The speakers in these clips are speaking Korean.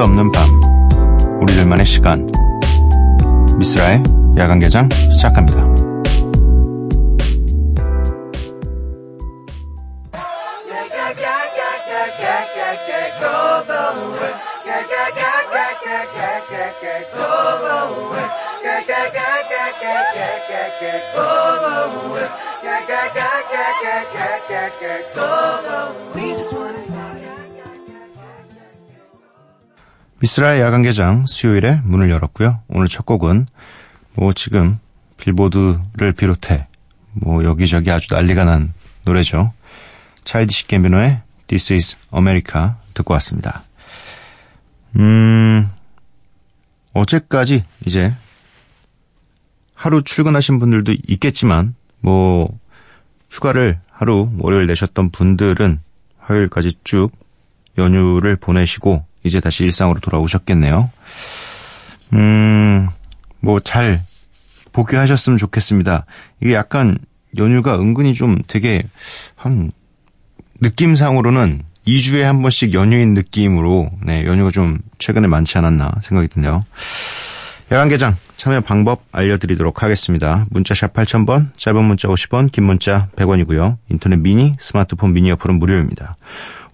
수 없는 밤. 우리들만의 시간. 미스라의 야간 개장 미스라의 야간 개장 수요일에 문을 열었고요. 오늘 첫 곡은 뭐 지금 빌보드를 비롯해 뭐 여기저기 아주 난리가 난 노래죠. 차일디시 게미노의 This is America 듣고 왔습니다. 음, 어제까지 이제 하루 출근하신 분들도 있겠지만 뭐 휴가를 하루 월요일 내셨던 분들은 화요일까지 쭉 연휴를 보내시고 이제 다시 일상으로 돌아오셨겠네요. 음, 뭐 잘 복귀하셨으면 좋겠습니다. 이게 약간 연휴가 은근히 좀 되게 한 느낌상으로는 2주에 한 번씩 연휴인 느낌으로 네, 연휴가 좀 최근에 많지 않았나 생각이 드네요. 야간 개장 참여 방법 알려드리도록 하겠습니다. 문자샵 8000번, 짧은 문자 50원, 긴 문자 100원이고요. 인터넷 미니, 스마트폰 미니 어플은 무료입니다.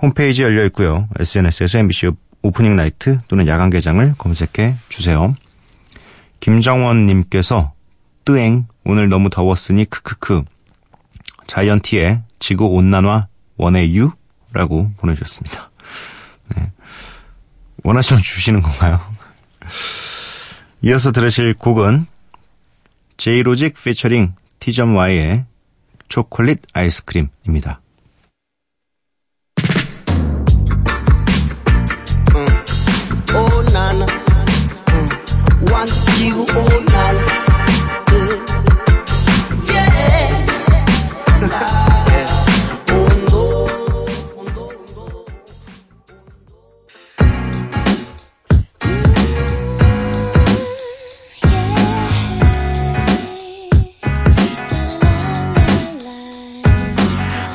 홈페이지 열려 있고요. SNS에서 MBC 오프닝 나이트 또는 야간 개장을 검색해 주세요. 김정원님께서 뜨행 오늘 너무 더웠으니 크크크 자이언티의 지구 온난화 원의 유라고 보내주셨습니다. 네. 원하시면 주시는 건가요? 이어서 들으실 곡은 제이로직 피처링 티점 Y의 초콜릿 아이스크림입니다. You all night.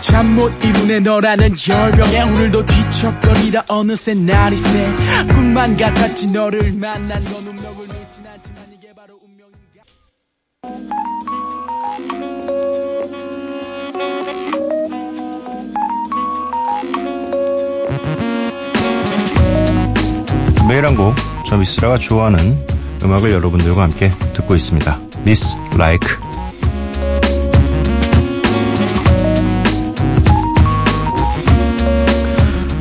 잠못 이루네 너라는 열병에 오늘도 뒤척거리다 어느새 날이 새 꿈만 같았지 너를 만난 건 운명을 믿진 않 매일 한 곡, 저 미스라가 좋아하는 음악을 여러분들과 함께 듣고 있습니다. 미스 라이크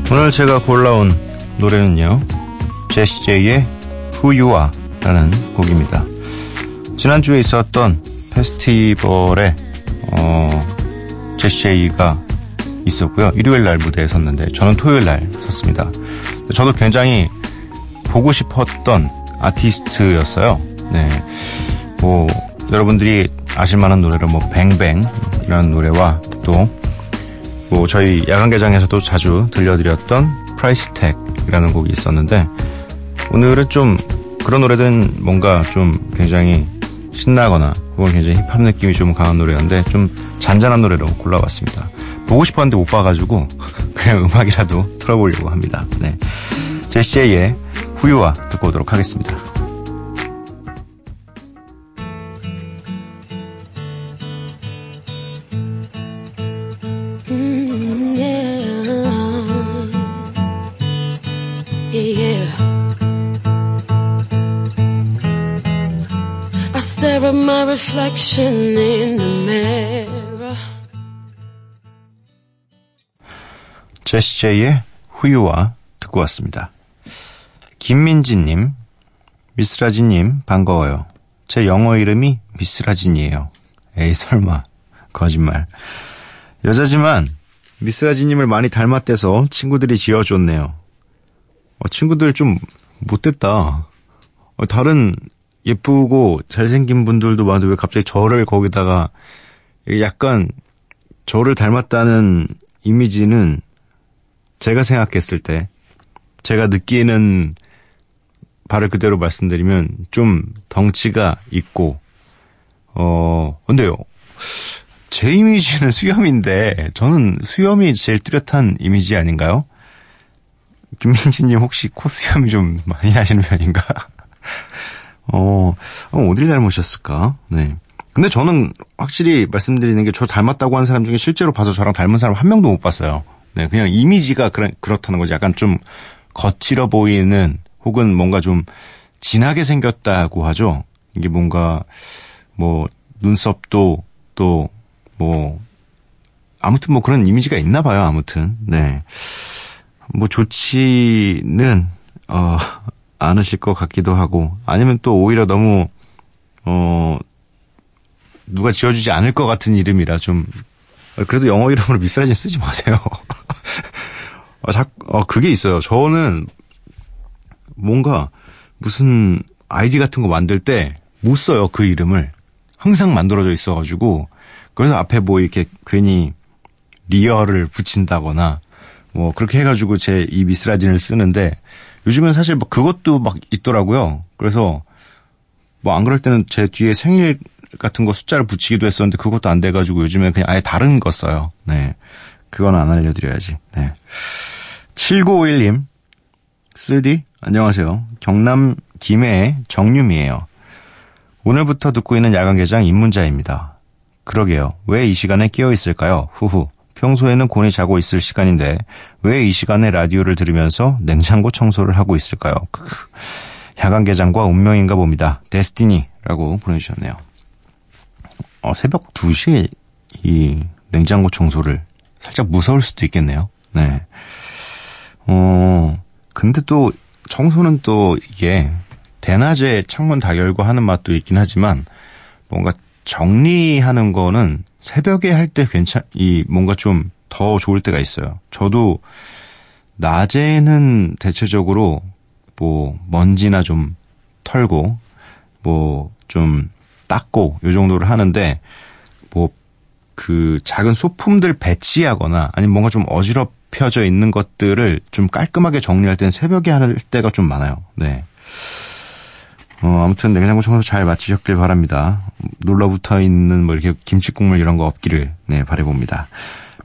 오늘 제가 골라온 노래는요. 제시 제이의 Who You Are 라는 곡입니다. 지난주에 있었던 페스티벌에 어, 제시 제이가 있었고요. 일요일 날 무대에 섰는데 저는 토요일 날 섰습니다. 저도 굉장히 보고 싶었던 아티스트였어요. 네. 뭐 여러분들이 아실 만한 노래로 뭐 뱅뱅 이라는 노래와 또 뭐 저희 야간 개장에서도 자주 들려드렸던 Price Tag이라는 곡이 있었는데 오늘은 좀 그런 노래들은 뭔가 좀 굉장히 신나거나 혹은 굉장히 힙합 느낌이 좀 강한 노래였는데 좀 잔잔한 노래로 골라봤습니다. 보고 싶었는데 못 봐가지고 그냥 음악이라도 틀어보려고 합니다. 네. 제시제이의 후유와 듣고 오도록 하겠습니다. reflection in the mirror. 제시 제이의 후유와 듣고 왔습니다. 김민지님, 미스라지님 반가워요. 제 영어 이름이 미스라진이에요. 에이 설마 거짓말. 여자지만 미스라지님을 많이 닮았대서 친구들이 지어줬네요. 어, 친구들 좀 못됐다. 어, 다른 예쁘고 잘생긴 분들도 많은데 왜 갑자기 저를 거기다가 약간 저를 닮았다는 이미지는 제가 생각했을 때 제가 느끼는 바를 그대로 말씀드리면 좀 덩치가 있고 어 근데요 제 이미지는 수염인데 저는 수염이 제일 뚜렷한 이미지 아닌가요? 김민진님 혹시 코 수염이 좀 많이 나시는 편인가? 어, 어, 어딜 닮으셨을까? 네. 근데 저는 확실히 말씀드리는 게 저 닮았다고 하는 사람 중에 실제로 봐서 저랑 닮은 사람 한 명도 못 봤어요. 네, 그냥 이미지가 그렇다는 거지. 약간 좀 거칠어 보이는 혹은 뭔가 좀 진하게 생겼다고 하죠. 이게 뭔가 뭐 눈썹도 또 뭐 아무튼 뭐 그런 이미지가 있나 봐요. 아무튼 네. 뭐 좋지는 어 않으실 것 같기도 하고 아니면 또 오히려 너무 어 누가 지어주지 않을 것 같은 이름이라 좀 그래도 영어 이름으로 미스라진 쓰지 마세요. 어, 자, 어, 그게 있어요. 저는 뭔가 무슨 아이디 같은 거 만들 때 못 써요. 그 이름을. 항상 만들어져 있어가지고. 그래서 앞에 뭐 이렇게 괜히 리얼을 붙인다거나 뭐 그렇게 해가지고 제 이 미스라진을 쓰는데 요즘엔 사실 뭐 그것도 막 있더라고요. 그래서 뭐 안 그럴 때는 제 뒤에 생일 같은 거 숫자를 붙이기도 했었는데 그것도 안 돼가지고 요즘엔 그냥 아예 다른 거 써요. 네. 그건 안 알려드려야지. 네. 7951님, 쓰디, 안녕하세요. 경남 김해의 정유미예요. 오늘부터 듣고 있는 야간개장 입문자입니다. 그러게요. 왜 이 시간에 끼어 있을까요? 후후. 평소에는 곤히 자고 있을 시간인데 왜 이 시간에 라디오를 들으면서 냉장고 청소를 하고 있을까요? 야간개장과 운명인가 봅니다. 데스티니라고 보내주셨네요. 어, 새벽 2시에 이 냉장고 청소를 살짝 무서울 수도 있겠네요. 네. 어, 근데 또 청소는 또 이게 대낮에 창문 다 열고 하는 맛도 있긴 하지만 뭔가 정리하는 거는 새벽에 할 때 괜찮, 이 뭔가 좀 더 좋을 때가 있어요. 저도 낮에는 대체적으로 뭐 먼지나 좀 털고 뭐 좀 닦고 요 정도를 하는데 뭐 그 작은 소품들 배치하거나 아니면 뭔가 좀 어지럽 혀져 있는 것들을 좀 깔끔하게 정리할 때는 새벽에 할 때가 좀 많아요. 네. 어, 아무튼 냉장고 청소 잘 마치셨길 바랍니다. 눌러붙어 있는 뭐 이렇게 김치 국물 이런 거 없기를 네 바래봅니다.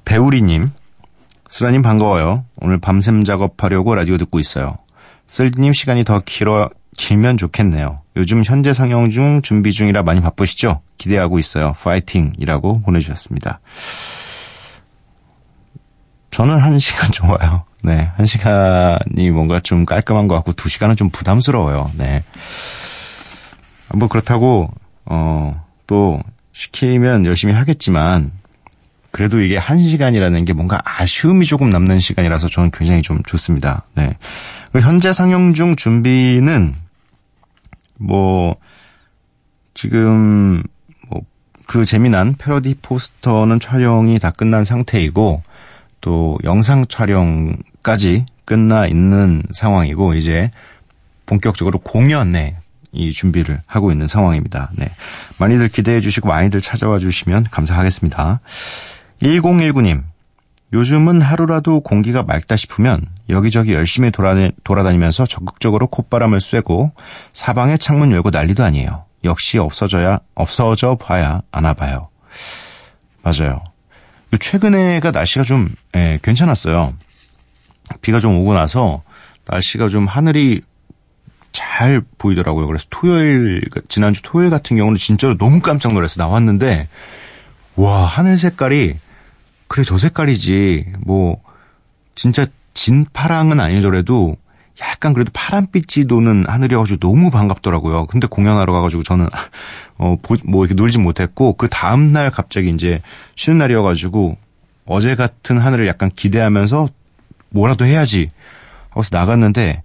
배우리님, 쓰라님 반가워요. 오늘 밤샘 작업하려고 라디오 듣고 있어요. 쓸디님 시간이 더 길어 길면 좋겠네요. 요즘 현재 상영 중 준비 중이라 많이 바쁘시죠? 기대하고 있어요. 파이팅이라고 보내주셨습니다. 저는 한 시간 좋아요. 네, 한 시간이 뭔가 좀 깔끔한 것 같고 두 시간은 좀 부담스러워요. 네. 뭐 그렇다고 어 또 시키면 열심히 하겠지만 그래도 이게 한 시간이라는 게 뭔가 아쉬움이 조금 남는 시간이라서 저는 굉장히 좀 좋습니다. 네. 현재 상영 중 준비는 뭐 지금 뭐 그 재미난 패러디 포스터는 촬영이 다 끝난 상태이고 또 영상 촬영까지 끝나 있는 상황이고 이제 본격적으로 공연에 이 준비를 하고 있는 상황입니다. 네. 많이들 기대해 주시고 많이들 찾아와 주시면 감사하겠습니다. 1019님, 요즘은 하루라도 공기가 맑다 싶으면 여기저기 열심히 돌아다, 돌아다니면서 적극적으로 콧바람을 쐬고 사방에 창문 열고 난리도 아니에요. 역시 없어져야, 없어져 봐야 아나 봐요. 맞아요. 최근에가 날씨가 좀, 예, 괜찮았어요. 비가 좀 오고 나서 날씨가 좀 하늘이 잘 보이더라고요. 그래서 토요일, 지난주 토요일 같은 경우는 진짜로 너무 깜짝 놀라서 나왔는데, 와, 하늘 색깔이, 그래, 저 색깔이지. 뭐, 진짜 진파랑은 아니더라도 약간 그래도 파란빛이 도는 하늘이어가지고 너무 반갑더라고요. 근데 공연하러 가가지고 저는, 어, 뭐 이렇게 놀진 못했고, 그 다음 날 갑자기 이제 쉬는 날이어가지고, 어제 같은 하늘을 약간 기대하면서 뭐라도 해야지. 하고서 나갔는데,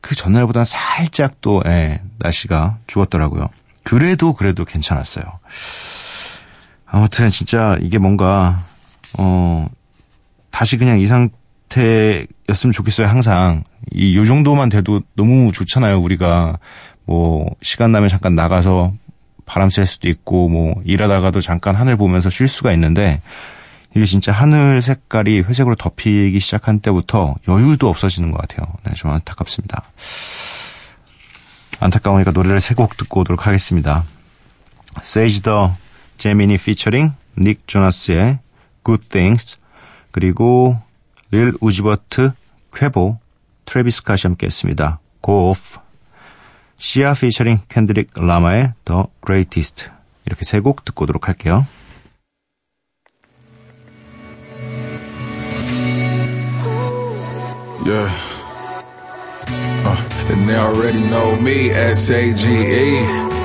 그 전날보다 살짝 또, 예, 날씨가 죽었더라고요. 그래도 그래도 괜찮았어요. 아무튼 진짜 이게 뭔가, 어, 다시 그냥 이 상태 였으면 좋겠어요, 항상. 이, 요 정도만 돼도 너무 좋잖아요, 우리가. 뭐, 시간 나면 잠깐 나가서 바람 쐴 수도 있고, 뭐, 일하다가도 잠깐 하늘 보면서 쉴 수가 있는데, 이게 진짜 하늘 색깔이 회색으로 덮이기 시작한 때부터 여유도 없어지는 것 같아요. 네, 좀 안타깝습니다. 안타까우니까 노래를 세 곡 듣고 오도록 하겠습니다. 세이지 더 제미니 피처링 닉 조나스의 Good Things 그리고 릴 우지 버트 퀘이보 트래비스 스캇이 함께 했습니다. Go Off. 시아 피처링 캔드릭 라마의 The Greatest. 이렇게 세 곡 듣고 오도록 할게요. Yeah. Uh, and they already know me, S-A-G-E.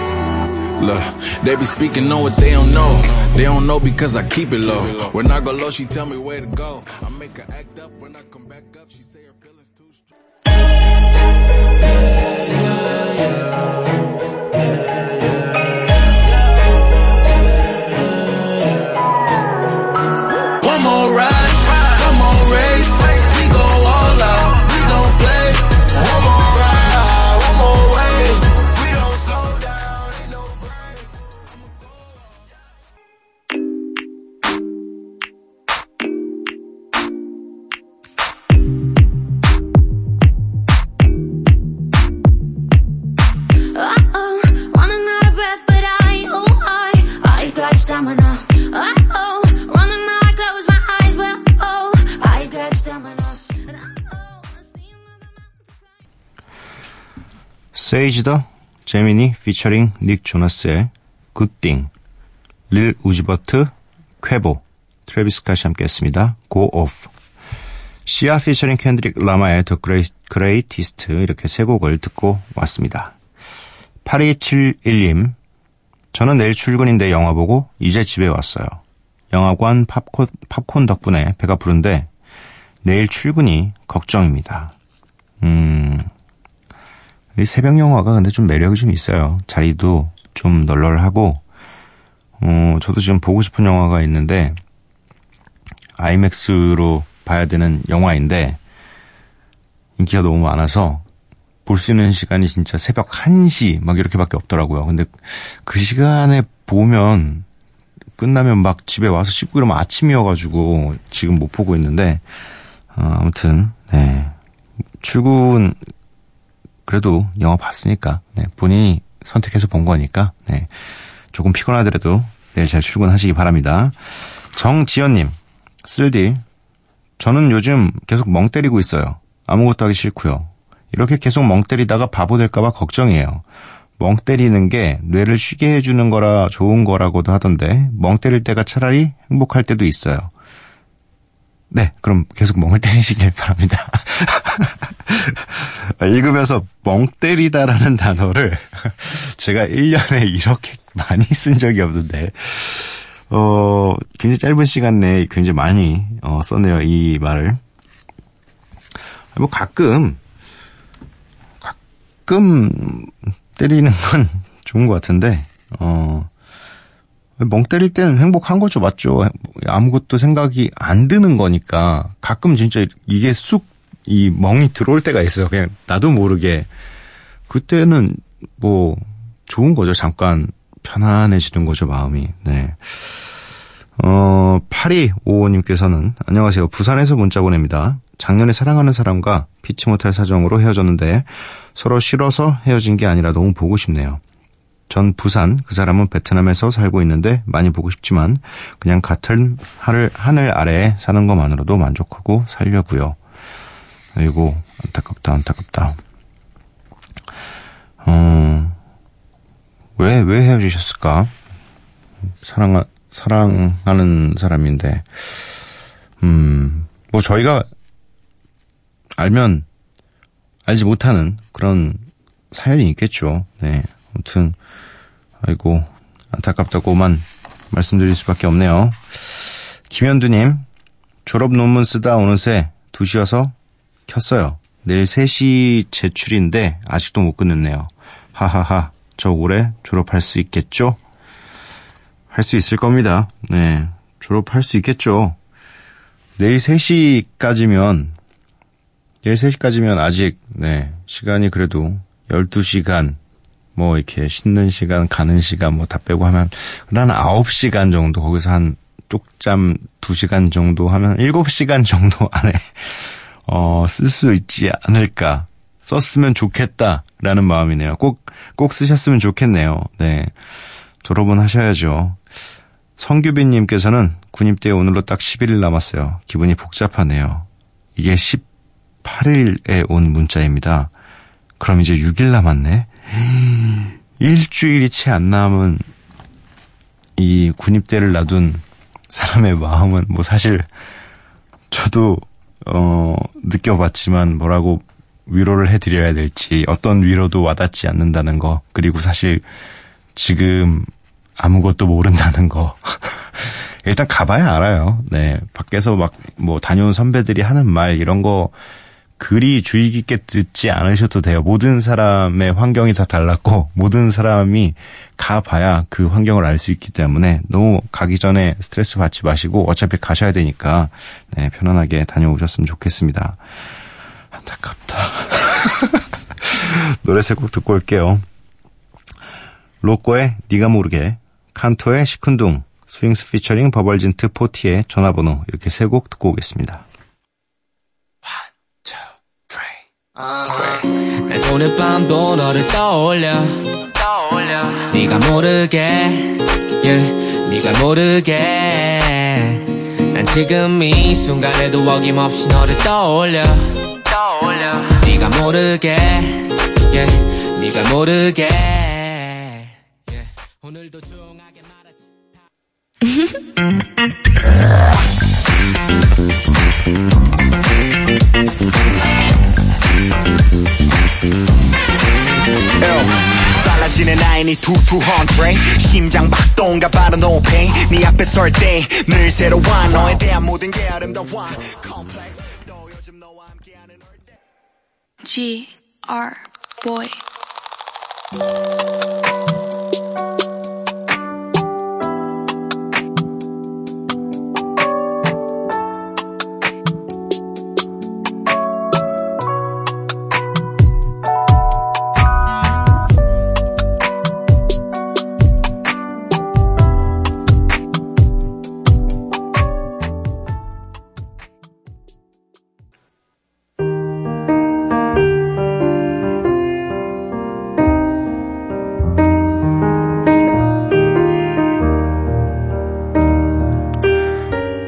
Look, they be speaking on what they don't know. They don't know because I keep it low. When I go low, she tell me where to go. I make her act up. When I come back up, she say her feelings too strong. One 세이지 더 제미니 피처링 닉 조나스의 Good Things 릴 우지 버트 퀘이보 트래비스 스캇이 함께 했습니다. Go Off 시아 피처링 켄드릭 라마의 Great- Greatest 이렇게 세 곡을 듣고 왔습니다. 8271님 저는 내일 출근인데 영화 보고 이제 집에 왔어요. 영화관 팝콘, 팝콘 덕분에 배가 부른데 내일 출근이 걱정입니다. 음, 이 새벽 영화가 근데 좀 매력이 좀 있어요. 자리도 좀 널널하고, 어, 저도 지금 보고 싶은 영화가 있는데, 아이맥스로 봐야 되는 영화인데, 인기가 너무 많아서, 볼 수 있는 시간이 진짜 새벽 1시 막 이렇게밖에 없더라고요. 근데 그 시간에 보면, 끝나면 막 집에 와서 씻고 이러면 아침이어가지고, 지금 못 보고 있는데, 어, 아무튼, 네. 출근, 그래도 영화 봤으니까 네, 본인이 선택해서 본 거니까 네, 조금 피곤하더라도 내일 잘 출근하시기 바랍니다. 정지연님 쓸디 저는 요즘 계속 멍 때리고 있어요. 아무것도 하기 싫고요. 이렇게 계속 멍 때리다가 바보 될까봐 걱정이에요. 멍 때리는 게 뇌를 쉬게 해주는 거라 좋은 거라고도 하던데 멍 때릴 때가 차라리 행복할 때도 있어요. 네, 그럼 계속 멍을 때리시길 바랍니다. 읽으면서 멍 때리다라는 단어를 제가 1년에 이렇게 많이 쓴 적이 없는데, 어, 굉장히 짧은 시간 내에 굉장히 많이 어, 썼네요, 이 말을. 뭐 가끔, 가끔 때리는 건 좋은 것 같은데, 어, 멍 때릴 때는 행복한 거죠, 맞죠? 아무것도 생각이 안 드는 거니까 가끔 진짜 이게 쑥 이 멍이 들어올 때가 있어요. 그냥 나도 모르게 그때는 뭐 좋은 거죠. 잠깐 편안해지는 거죠, 마음이. 네. 어, 8255님께서는 안녕하세요. 부산에서 문자 보냅니다. 작년에 사랑하는 사람과 피치 못할 사정으로 헤어졌는데 서로 싫어서 헤어진 게 아니라 너무 보고 싶네요. 전 부산, 그 사람은 베트남에서 살고 있는데 많이 보고 싶지만 그냥 같은 하늘, 하늘 아래에 사는 것만으로도 만족하고 살려고요. 아이고 안타깝다 안타깝다. 어, 왜, 왜 헤어지셨을까? 사랑, 사랑하는 사람인데, 음, 뭐 저희가 알면 알지 못하는 그런 사연이 있겠죠. 네. 아무튼, 아이고, 안타깝다고만 말씀드릴 수밖에 없네요. 김현두님, 졸업 논문 쓰다 어느새 2시여서 켰어요. 내일 3시 제출인데 아직도 못 끝냈네요. 하하하, 저 올해 졸업할 수 있겠죠? 할 수 있을 겁니다. 네, 졸업할 수 있겠죠. 내일 3시까지면, 내일 3시까지면 아직, 네, 시간이 그래도 12시간, 뭐 이렇게 씻는 시간, 가는 시간 뭐 다 빼고 하면 한 9시간 정도 거기서 한 쪽잠 2시간 정도 하면 7시간 정도 안에 어, 쓸 수 있지 않을까. 썼으면 좋겠다라는 마음이네요. 꼭, 꼭 쓰셨으면 좋겠네요. 네. 졸업은 하셔야죠. 성규빈님께서는 군입대 오늘로 딱 11일 남았어요. 기분이 복잡하네요. 이게 10, 8일에 온 문자입니다. 그럼 이제 6일 남았네. 일주일이 채 안 남은 이 군입대를 놔둔 사람의 마음은 뭐 사실 저도 어 느껴봤지만 뭐라고 위로를 해드려야 될지 어떤 위로도 와닿지 않는다는 거 그리고 사실 지금 아무것도 모른다는 거 일단 가봐야 알아요. 네 밖에서 막 뭐 다녀온 선배들이 하는 말 이런 거 그리 주의 깊게 듣지 않으셔도 돼요. 모든 사람의 환경이 다 달랐고 모든 사람이 가봐야 그 환경을 알 수 있기 때문에 너무 가기 전에 스트레스 받지 마시고 어차피 가셔야 되니까 네, 편안하게 다녀오셨으면 좋겠습니다. 안타깝다. 노래 세 곡 듣고 올게요. 로꼬의 니가 모르게, 칸토의 시큰둥, 스윙스 피처링 버벌진트 포티의 전화번호 이렇게 세 곡 듣고 오겠습니다. 난 오늘 밤도 너를 떠올려. 떠올려. 네가 모르게. Yeah, 네가 모르게. 난 지금 이 순간에도 어김없이 너를 떠올려. 떠올려. 네가 모르게. Yeah, 네가 모르게. Yeah, 오늘도 조용하게 말하지 빨라지는 라인이 투투한 트레인 심장 박동과 바로 no pain 네 앞에 설 때 늘 새로워. 너에 대한 모든 게 아름다워. Complex. 너 요즘 너와 함께하는 all day G R boy.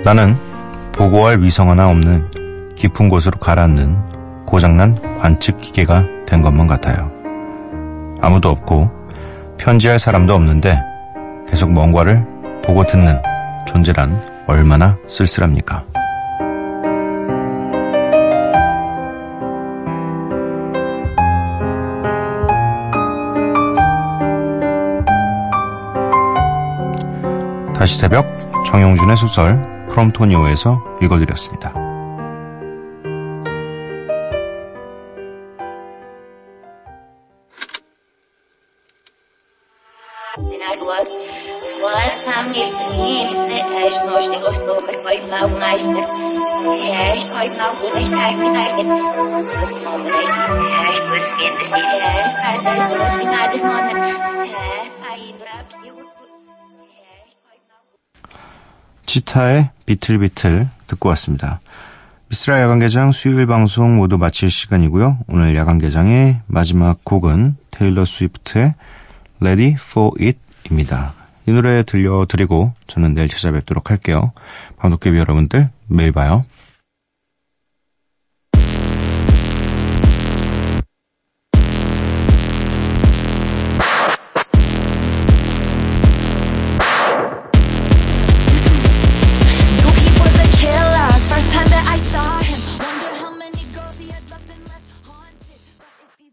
나는 보고할 위성 하나 없는 깊은 곳으로 가라앉는 고장난 관측 기계가 된 것만 같아요. 아무도 없고 편지할 사람도 없는데 계속 뭔가를 보고 듣는 존재란 얼마나 쓸쓸합니까? 다시 새벽 정용준의 소설 프롬토니오에서 읽어드렸습니다. 치타의 비틀비틀 듣고 왔습니다. 미스라 야간개장 수요일 방송 모두 마칠 시간이고요. 오늘 야간개장의 마지막 곡은 테일러 스위프트의 Ready for It입니다. 이 노래 들려드리고 저는 내일 찾아뵙도록 할게요. 방독개비 여러분들 매일 봐요.